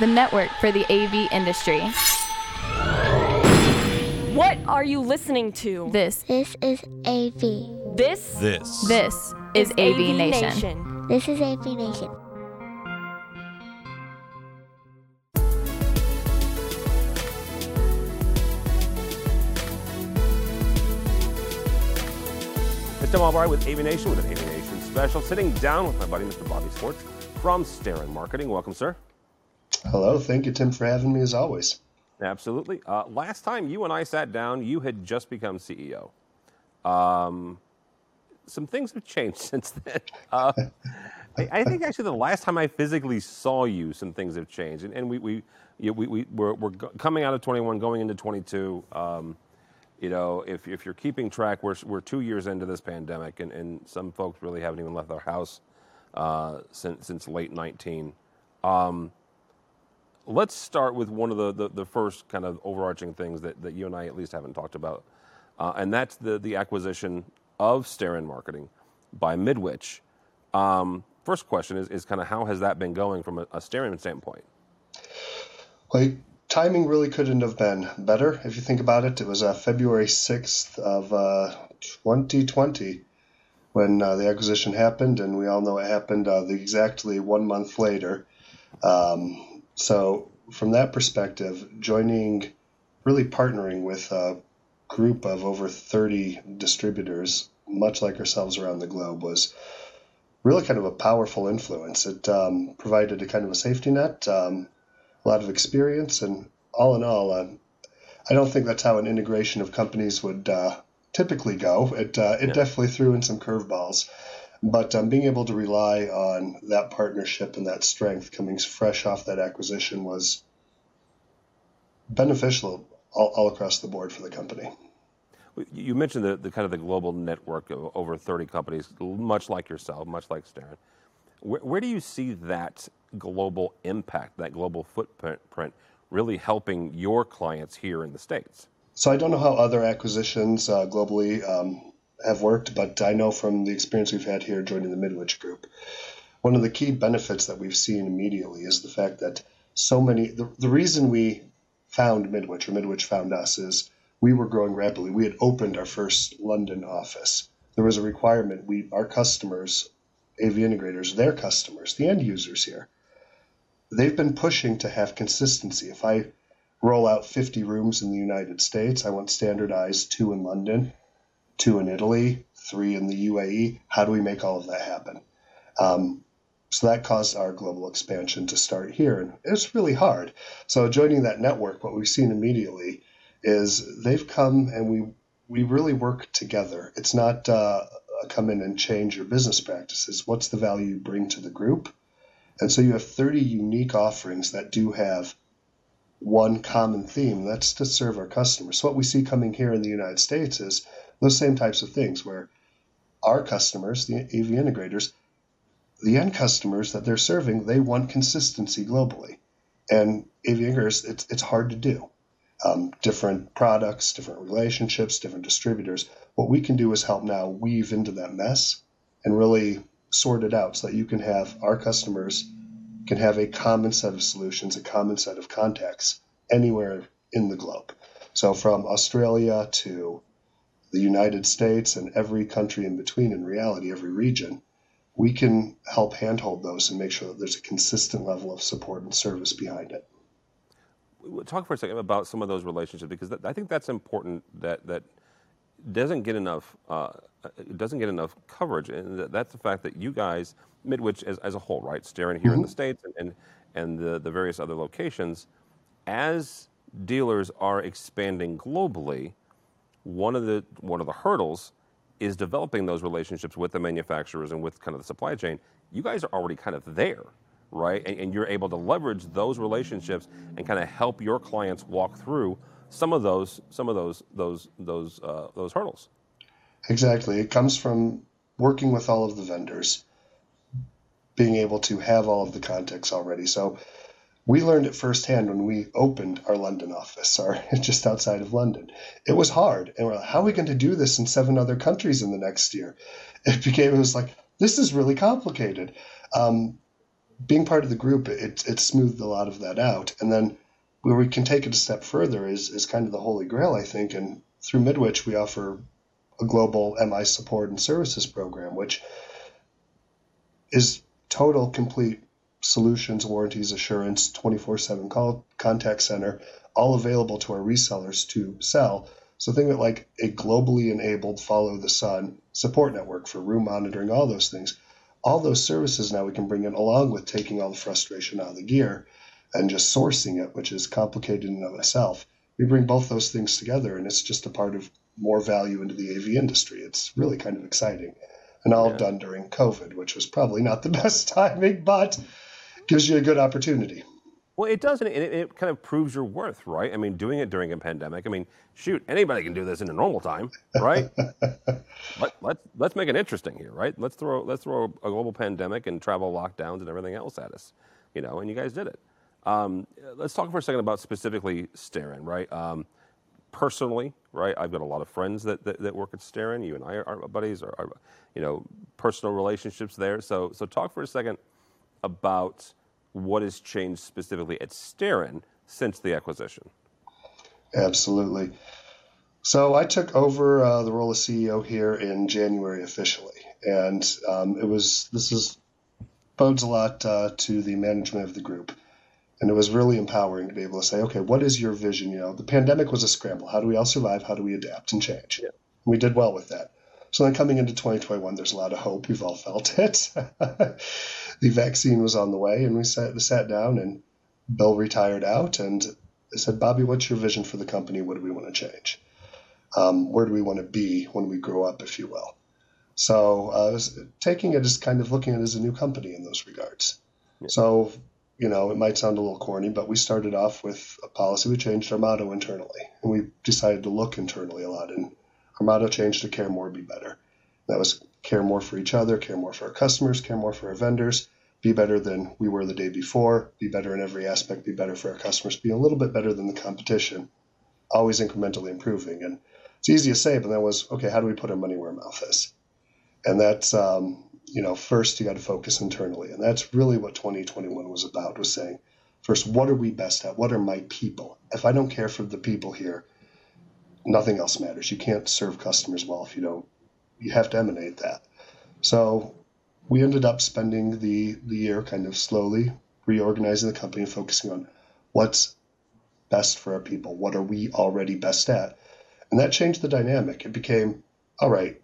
the network for the AV industry. What are you listening to? This, This is AV. This This. this is AV, Nation. Nation. This is AV Nation. It's Tim Albright with AV Nation with an AV Nation special, sitting down with my buddy Mr. Bobby Swartz from Starin Marketing. Welcome, sir. Hello, thank you, Tim, for having me as always. Absolutely. Uh, last time you and I sat down, you had just become CEO. Um, some things have changed since then. Uh, I, I think actually the last time I physically saw you, some things have changed, and, and we we, you, we we we're, we're coming out of 21, going into 22. Um, you know, if, if you're keeping track, we're, we're two years into this pandemic, and, and some folks really haven't even left their house uh, since, since late 19. Um, let's start with one of the, the, the first kind of overarching things that, that you and I at least haven't talked about, uh, and that's the, the acquisition of Starin Marketing by Midwich. Um, first question is, is kind of how has that been going from a, a Starin standpoint? Well, timing really couldn't have been better if you think about it. It was uh, February 6th of uh, 2020 when uh, the acquisition happened, and we all know it happened uh, exactly one month later. Um, so, from that perspective, joining, really partnering with a group of over 30 distributors, much like ourselves around the globe, was really kind of a powerful influence. It um, provided a kind of a safety net. Um, a lot of experience, and all in all, uh, I don't think that's how an integration of companies would uh, typically go. It uh, it Yeah. definitely threw in some curveballs, but um, being able to rely on that partnership and that strength coming fresh off that acquisition was beneficial all, all across the board for the company. You mentioned the, the kind of the global network of over 30 companies, much like yourself, much like Starin. Where, where do you see that global impact, that global footprint, really helping your clients here in the States? So I don't know how other acquisitions uh, globally um, have worked, but I know from the experience we've had here joining the Midwich Group, one of the key benefits that we've seen immediately is the fact that so many. The, the reason we found Midwich or Midwich found us is we were growing rapidly. We had opened our first London office. There was a requirement. We our customers, AV integrators, their customers, the end users here, they've been pushing to have consistency. If I roll out 50 rooms in the United States. I want standardized two in London, two in Italy, three in the UAE. How do we make all of that happen? Um, so that caused our global expansion to start here, and it's really hard. So joining that network, what we've seen immediately is they've come and we we really work together. It's not uh, come in and change your business practices. What's the value you bring to the group? And so you have 30 unique offerings that do have one common theme that's to serve our customers. So what we see coming here in the United States is those same types of things where our customers, the AV integrators, the end customers that they're serving, they want consistency globally. And AV integrators, it's, it's hard to do. Um, different products, different relationships, different distributors. What we can do is help now weave into that mess and really sort it out so that you can have our customers can have a common set of solutions, a common set of contacts anywhere in the globe. So from Australia to the United States and every country in between, in reality, every region, we can help handhold those and make sure that there's a consistent level of support and service behind it. Talk for a second about some of those relationships because I think that's important. That that doesn't get enough uh, doesn't get enough coverage, and that's the fact that you guys, Midwich as, as a whole, right, Starin here in the states and and, and the, the various other locations, as dealers are expanding globally, one of the one of the hurdles is developing those relationships with the manufacturers and with kind of the supply chain. You guys are already kind of there, right? And, and you're able to leverage those relationships and kind of help your clients walk through some of those some of those those those uh, those hurdles. Exactly. It comes from working with all of the vendors, being able to have all of the context already. So we learned it firsthand when we opened our London office, or just outside of London. It was hard, and we're like, "How are we going to do this in seven other countries in the next year?" It became it was like this is really complicated. Um, being part of the group, it, it smoothed a lot of that out. And then where we can take it a step further is, is kind of the holy grail, I think. And through Midwich, we offer a global MI support and services program, which is total, complete solutions, warranties, assurance, 24 7 call contact center, all available to our resellers to sell. So think of it like a globally enabled follow the sun support network for room monitoring, all those things. All those services now we can bring in along with taking all the frustration out of the gear and just sourcing it, which is complicated in and of itself. We bring both those things together and it's just a part of more value into the AV industry. It's really kind of exciting. And all yeah. done during COVID, which was probably not the best timing, but gives you a good opportunity. Well, it does, and it, it, kind of proves your worth, right? I mean, doing it during a pandemic. I mean, shoot, anybody can do this in a normal time, right? let, let, let's make it interesting here, right? Let's throw let's throw a global pandemic and travel lockdowns and everything else at us, you know. And you guys did it. Um, let's talk for a second about specifically Starin, right? Um, personally, right? I've got a lot of friends that, that, that work at Starin. You and I are, are buddies, or are, you know, personal relationships there. So, so talk for a second about what has changed specifically at Starin since the acquisition. Absolutely. So I took over uh, the role of CEO here in January officially, and um, it was this is bodes a lot uh, to the management of the group, and it was really empowering to be able to say, okay, what is your vision? You know, the pandemic was a scramble. How do we all survive? How do we adapt and change? Yeah. we did well with that. So then coming into 2021, there's a lot of hope. We've all felt it. the vaccine was on the way, and we sat, sat down, and Bill retired out, and I said, Bobby, what's your vision for the company? What do we want to change? Um, where do we want to be when we grow up, if you will? So uh, taking it as kind of looking at it as a new company in those regards. Yeah. So, you know, it might sound a little corny, but we started off with a policy. We changed our motto internally, and we decided to look internally a lot. And our motto changed to care more, be better. That was care more for each other, care more for our customers, care more for our vendors, be better than we were the day before, be better in every aspect, be better for our customers, be a little bit better than the competition, always incrementally improving. And it's easy to say, but that was okay. How do we put our money where our mouth is? And that's um, you know, first you got to focus internally, and that's really what 2021 was about. Was saying, first, what are we best at? What are my people? If I don't care for the people here, nothing else matters. You can't serve customers well if you don't. You have to emanate that. So we ended up spending the the year kind of slowly reorganizing the company and focusing on what's best for our people. What are we already best at? And that changed the dynamic. It became, all right,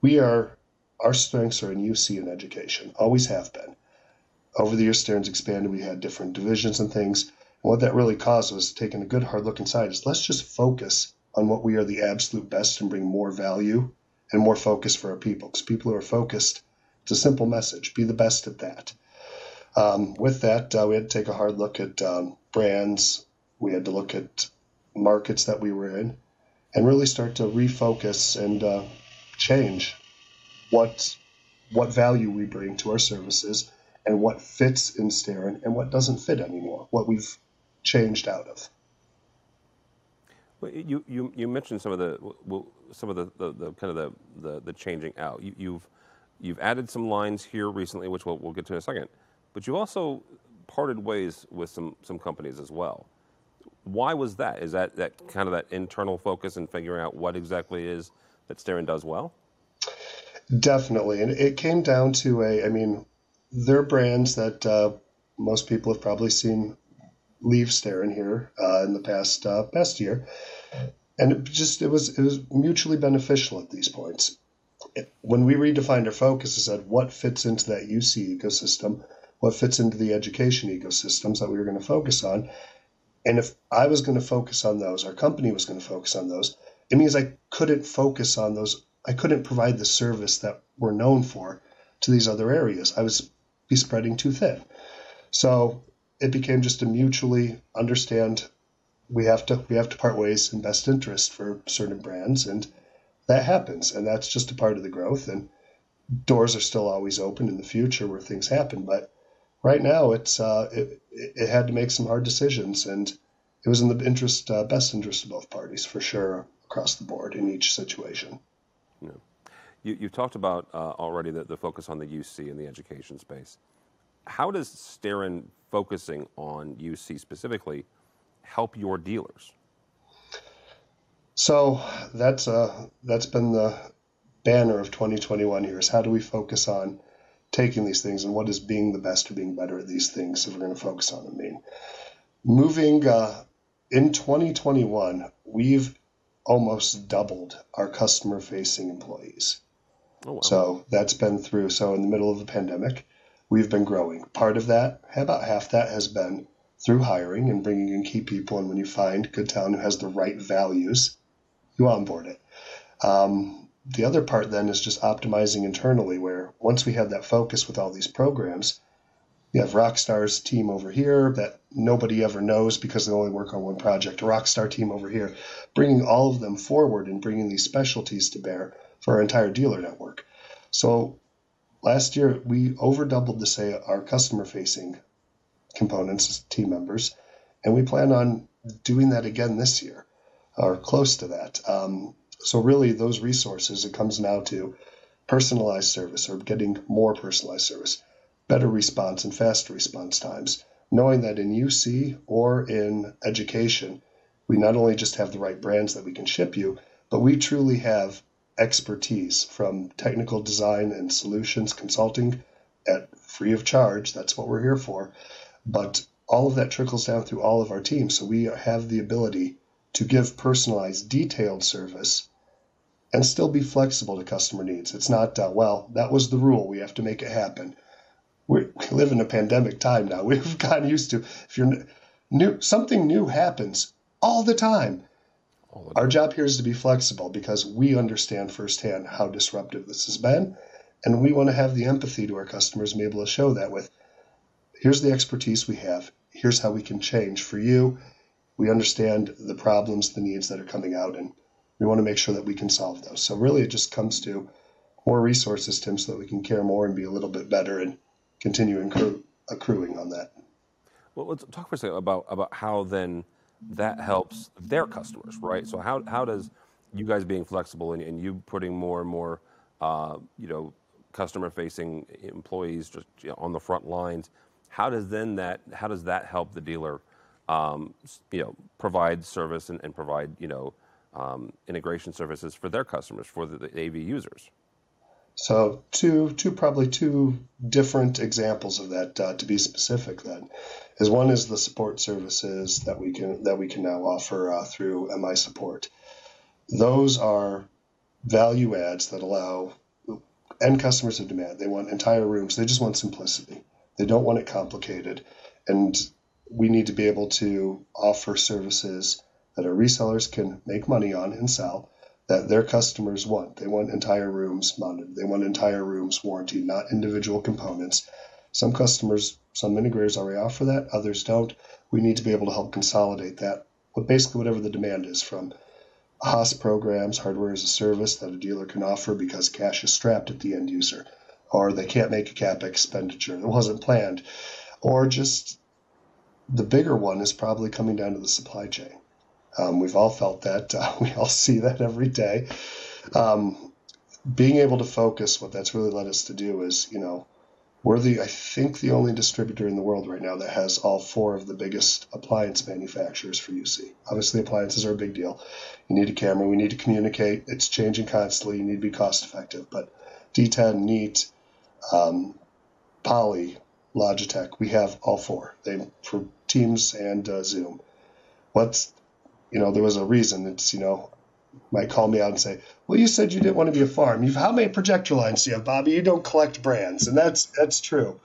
we are our strengths are in UC and education, always have been. Over the years, Starin's expanded. We had different divisions and things. And what that really caused was taking a good hard look inside is let's just focus on what we are the absolute best and bring more value and more focus for our people. Because people who are focused, it's a simple message be the best at that. Um, with that, uh, we had to take a hard look at um, brands, we had to look at markets that we were in, and really start to refocus and uh, change what what value we bring to our services and what fits in Starin and what doesn't fit anymore, what we've changed out of. Well, you, you, you mentioned some of the well, some of the, the, the, kind of the, the, the changing out. You, you've you've added some lines here recently, which we'll, we'll get to in a second, but you also parted ways with some some companies as well. Why was that? Is that that kind of that internal focus and figuring out what exactly is that Starin does well? Definitely, and it came down to a. I mean, they're brands that uh, most people have probably seen leave Starin here uh, in the past uh, past year, and it just it was it was mutually beneficial at these points. It, when we redefined our focus, it said what fits into that UC ecosystem, what fits into the education ecosystems that we were going to focus on, and if I was going to focus on those, our company was going to focus on those. It means I couldn't focus on those. I couldn't provide the service that we're known for to these other areas. I was be spreading too thin. So it became just a mutually understand we have to we have to part ways in best interest for certain brands and that happens and that's just a part of the growth and doors are still always open in the future where things happen but right now it's uh, it, it had to make some hard decisions and it was in the interest uh, best interest of both parties for sure across the board in each situation yeah. you, you talked about uh, already the, the focus on the UC and the education space how does Starin focusing on UC specifically help your dealers? So that's uh, that's been the banner of 2021 here is how do we focus on taking these things and what is being the best or being better at these things if we're going to focus on them mean moving uh, in 2021 we've almost doubled our customer facing employees oh, wow. so that's been through so in the middle of the pandemic we've been growing part of that about half that has been through hiring and bringing in key people and when you find good talent who has the right values you onboard it um, the other part then is just optimizing internally, where once we have that focus with all these programs, you have Rockstar's team over here that nobody ever knows because they only work on one project. A Rockstar team over here, bringing all of them forward and bringing these specialties to bear for our entire dealer network. So last year we over doubled the say our customer facing components, team members, and we plan on doing that again this year or close to that. Um, so really, those resources, it comes now to personalized service or getting more personalized service, better response and faster response times, knowing that in UC or in education, we not only just have the right brands that we can ship you, but we truly have expertise from technical design and solutions consulting at free of charge. That's what we're here for. But all of that trickles down through all of our teams. So we have the ability to give personalized, detailed service and still be flexible to customer needs. It's not, uh, well, that was the rule. We have to make it happen. We're, we live in a pandemic time now. We've gotten used to if you're new, something new happens all the time. All the time. Our job here is to be flexible because we understand firsthand how disruptive this has been, and we want to have the empathy to our customers and be able to show that with here's the expertise we have. Here's how we can change for you. We understand the problems, the needs that are coming out, and we want to make sure that we can solve those. So really, it just comes to more resources, Tim, so that we can care more and be a little bit better and continue accru- accruing on that. Well, let's talk for a second about about how then that helps their customers, right? So how how does you guys being flexible and, you putting more and more, uh, you know, customer facing employees just you know, on the front lines, how does then that how does that help the dealer, um, you know, provide service and, provide you know um, integration services for their customers, for the AV users. So two, two probably two different examples of that. Uh, to be specific, then, is one is the support services that we can that we can now offer uh, through MI Support. Those are value adds that allow end customers of demand. They want entire rooms. They just want simplicity. They don't want it complicated, and we need to be able to offer services that our resellers can make money on and sell that their customers want. They want entire rooms monitored. They want entire rooms warranted, not individual components. Some customers, some integrators already offer that, others don't. We need to be able to help consolidate that, but basically whatever the demand is from HaaS programs, hardware as a service that a dealer can offer because cash is strapped at the end user, or they can't make a cap expenditure that wasn't planned, or just the bigger one is probably coming down to the supply chain. Um, we've all felt that. Uh, we all see that every day. Um, being able to focus, what that's really led us to do is, you know, we're the, I think, the only distributor in the world right now that has all four of the biggest appliance manufacturers for UC. Obviously, appliances are a big deal. You need a camera. We need to communicate. It's changing constantly. You need to be cost effective. But DTEN, Neat, um, Poly, Logitech, we have all four. They for Teams and uh, Zoom. What's you know, there was a reason. It's, you know, might call me out and say, "Well, you said you didn't want to be a farm. You've how many projector lines do you have, Bobby? You don't collect brands, and that's that's true.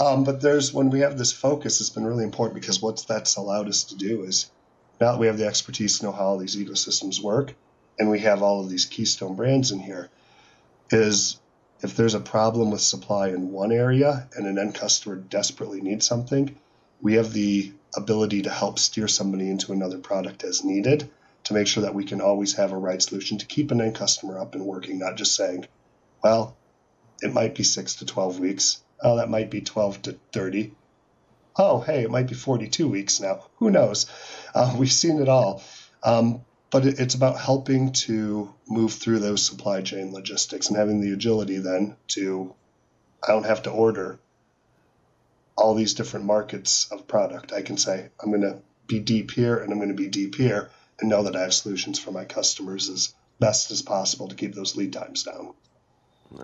Um, but there's when we have this focus, it's been really important because what that's allowed us to do is now that we have the expertise to know how all these ecosystems work, and we have all of these keystone brands in here, is if there's a problem with supply in one area and an end customer desperately needs something, we have the ability to help steer somebody into another product as needed to make sure that we can always have a right solution to keep an end customer up and working, not just saying, well, it might be six to 12 weeks. Oh, that might be 12 to 30. Oh, hey, it might be 42 weeks now. Who knows? Uh, we've seen it all. Um, but it, it's about helping to move through those supply chain logistics and having the agility then to, I don't have to order all these different markets of product. I can say, I'm going to be deep here and I'm going to be deep here and know that I have solutions for my customers as best as possible to keep those lead times down.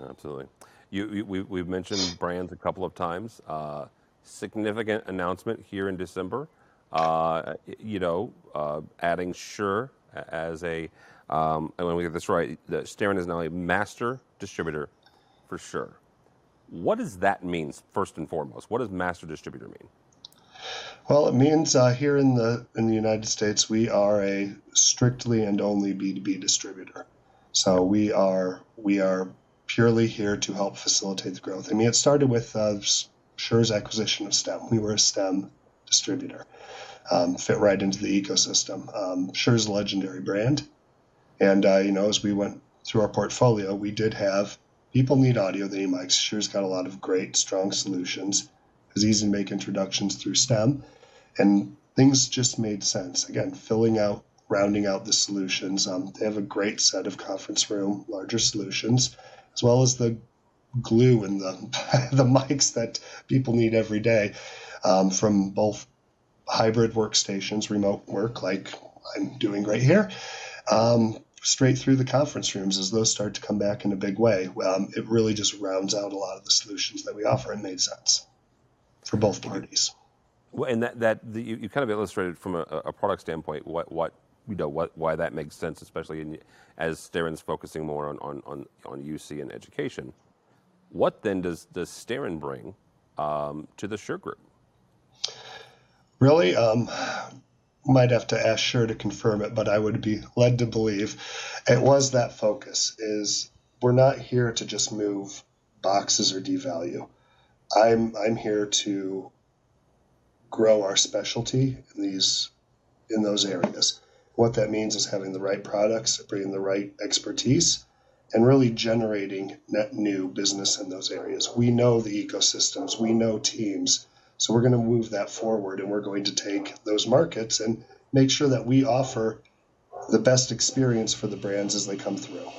Absolutely. You, we, we've mentioned brands a couple of times. Uh, significant announcement here in December. Uh, you know, uh, adding Shure as a, um, and when we get this right, Starin is now a master distributor for Shure. What does that mean, first and foremost? What does master distributor mean? Well, it means uh, here in the in the United States, we are a strictly and only B two B distributor. So we are we are purely here to help facilitate the growth. I mean, it started with uh, Shure's acquisition of STEM. We were a STEM distributor, um, fit right into the ecosystem. Um, Shure's a legendary brand, and uh, you know, as we went through our portfolio, we did have people need audio, they need mics. Shure's got a lot of great, strong solutions. It was easy to make introductions through STEM and things just made sense. Again, filling out, rounding out the solutions. Um, they have a great set of conference room, larger solutions, as well as the glue and the the mics that people need every day um, from both hybrid workstations, remote work, like I'm doing right here, um, straight through the conference rooms as those start to come back in a big way. Um, it really just rounds out a lot of the solutions that we offer and made sense for both parties. Well, and that that the, you, you, kind of illustrated from a, a, product standpoint what what you know what why that makes sense, especially in, as Starin's focusing more on, on on on UC and education. What then does does Starin bring um, to the Shure Group? Really, um, might have to ask Shure to confirm it, but I would be led to believe it was that focus. Is we're not here to just move boxes or devalue. I'm I'm here to grow our specialty in these in those areas. What that means is having the right products, bringing the right expertise, and really generating net new business in those areas. We know the ecosystems, we know teams, so we're going to move that forward, and we're going to take those markets and make sure that we offer the best experience for the brands as they come through.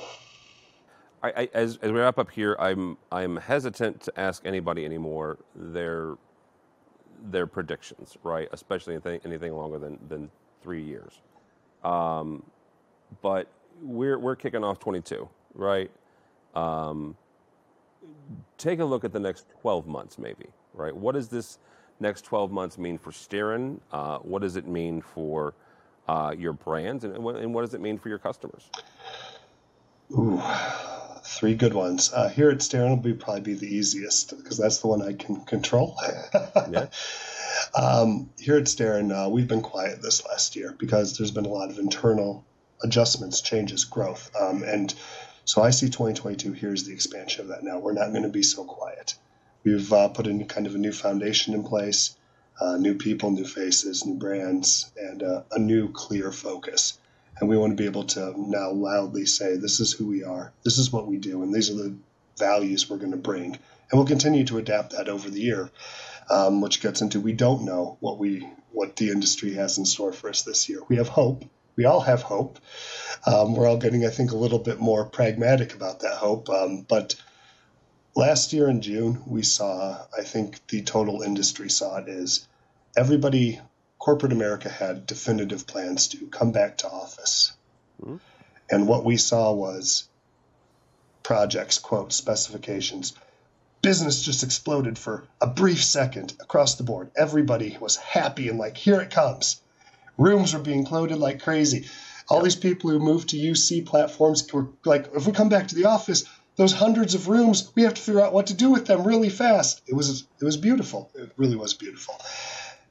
I, I, as, as we wrap up here, I'm I'm hesitant to ask anybody anymore their their predictions, right? Especially anything, anything longer than, than three years. Um, but we're, we're kicking off 22, right? Um, take a look at the next 12 months, maybe, right? What does this next 12 months mean for Starin? Uh, what does it mean for uh, your brands? And, and what does it mean for your customers? Ooh, three good ones. Uh, here at Starin will be probably be the easiest because that's the one I can control. yeah. Um, here at Starin, uh, we've been quiet this last year because there's been a lot of internal adjustments, changes, growth, um, and so I see 2022 here's the expansion of that. Now we're not going to be so quiet. We've uh, put in kind of a new foundation in place, uh, new people, new faces, new brands, and uh, a new clear focus. And we want to be able to now loudly say this is who we are. This is what we do and these are the values we're going to bring. And we'll continue to adapt that over the year. Um, which gets into we don't know what we what the industry has in store for us this year. We have hope. We all have hope. Um, we're all getting i think a little bit more pragmatic about that hope. Um, but last year in june we saw i think the total industry saw it is everybody corporate America had definitive plans to come back to office. Mm-hmm. And what we saw was projects, quote, specifications. Business just exploded for a brief second across the board. Everybody was happy and like, here it comes. Rooms were being loaded like crazy. All these people who moved to UC platforms were like, if we come back to the office, those hundreds of rooms, we have to figure out what to do with them really fast. It was it was beautiful. It really was beautiful.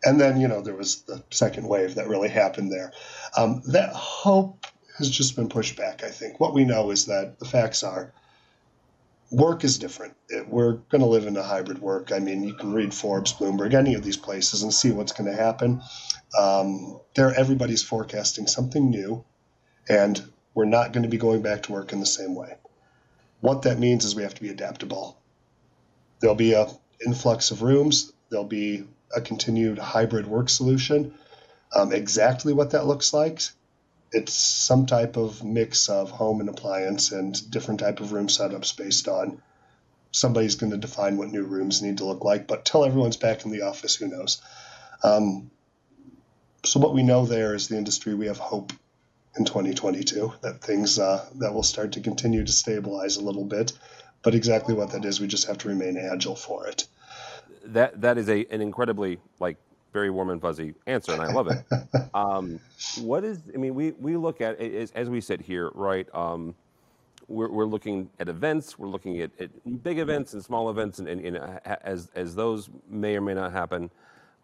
And then, you know, there was the second wave that really happened there. Um, that hope has just been pushed back, I think. What we know is that the facts are work is different. It, we're going to live in a hybrid work. I mean, you can read Forbes, Bloomberg, any of these places and see what's going to happen. Um, there, everybody's forecasting something new, and we're not going to be going back to work in the same way. What that means is we have to be adaptable. There'll be a influx of rooms. There'll be a continued hybrid work solution. Um, exactly what that looks like, it's some type of mix of home and appliance and different type of room setups based on somebody's going to define what new rooms need to look like. But till everyone's back in the office, who knows? Um, so what we know there is the industry. We have hope in 2022 that things uh, that will start to continue to stabilize a little bit. But exactly what that is, we just have to remain agile for it. That that is a an incredibly like very warm and fuzzy answer, and I love it. um, what is? I mean, we we look at as, as we sit here, right? Um, we're, we're looking at events. We're looking at, at big events and small events, and, and, and, as as those may or may not happen,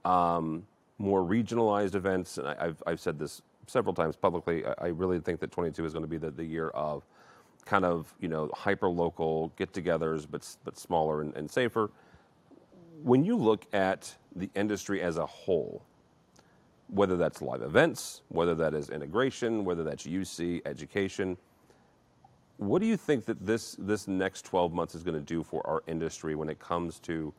um, more regionalized events. And I, have I've said this several times publicly. I, I really think that 22 is going to be the, the year of kind of you know hyper local get-togethers, but but smaller and, and safer. When you look at the industry as a whole, whether that's live events, whether that is integration, whether that's UC education, what do you think that this this next 12 months is going to do for our industry when it comes to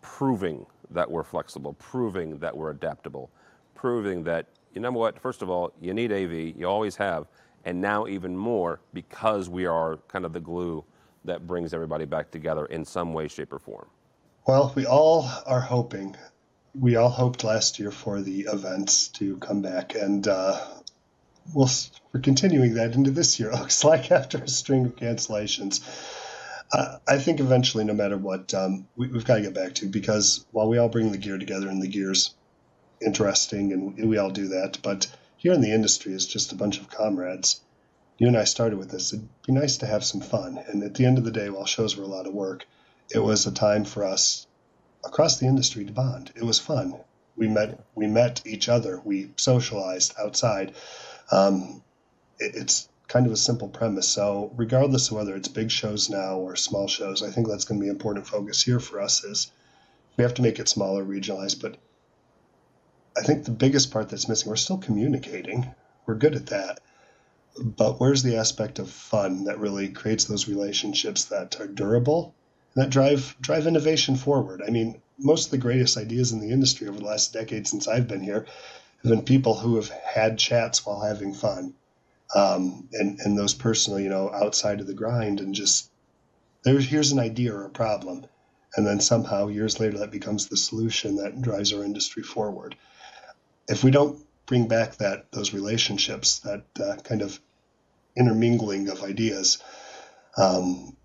proving that we're flexible, proving that we're adaptable, proving that you know what? First of all, you need AV, you always have, and now even more because we are kind of the glue that brings everybody back together in some way, shape, or form. Well, we all are hoping. We all hoped last year for the events to come back, and uh, we'll, we're continuing that into this year. It looks like after a string of cancellations. Uh, I think eventually, no matter what, um, we, have got to get back to because while we all bring the gear together and the gear's interesting and we all do that, but here in the industry is just a bunch of comrades. You and I started with this. It'd be nice to have some fun. And at the end of the day, while shows were a lot of work, it was a time for us across the industry to bond. It was fun. We met we met each other. We socialized outside. Um, it, it's kind of a simple premise. So regardless of whether it's big shows now or small shows, I think that's going to be an important focus here for us. Is we have to make it smaller, regionalized, but I think the biggest part that's missing, we're still communicating. We're good at that. But where's the aspect of fun that really creates those relationships that are durable and that drive drive innovation forward. I mean, most of the greatest ideas in the industry over the last decade since I've been here have been people who have had chats while having fun, um, and and those personal, you know, outside of the grind, and just there's here's an idea or a problem, and then somehow years later that becomes the solution that drives our industry forward. If we don't bring back that those relationships, that uh, kind of intermingling of ideas, um,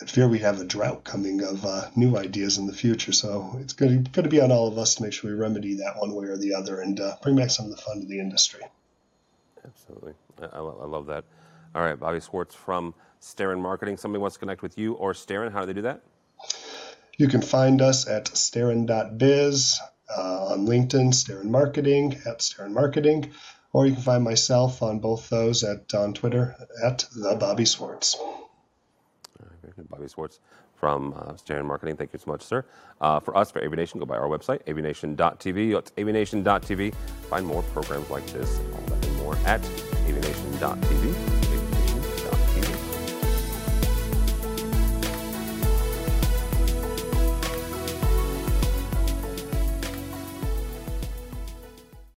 I fear we have a drought coming of uh, new ideas in the future. So it's going to, be on all of us to make sure we remedy that one way or the other and uh, bring back some of the fun to the industry. Absolutely. I, I, love that. All right, Bobby Swartz from Starin Marketing. Somebody wants to connect with you or Starin. How do they do that? You can find us at starin.biz, uh, on LinkedIn, Starin Marketing, at Starin Marketing, or you can find myself on both those at on Twitter at the Bobby Swartz. Bobby Swartz from uh, Marketing. Thank you so much, sir. Uh, for us, for AVNation, go by our website, avnation.tv. It's avnation.tv. Find more programs like this and all that and more at avnation.tv.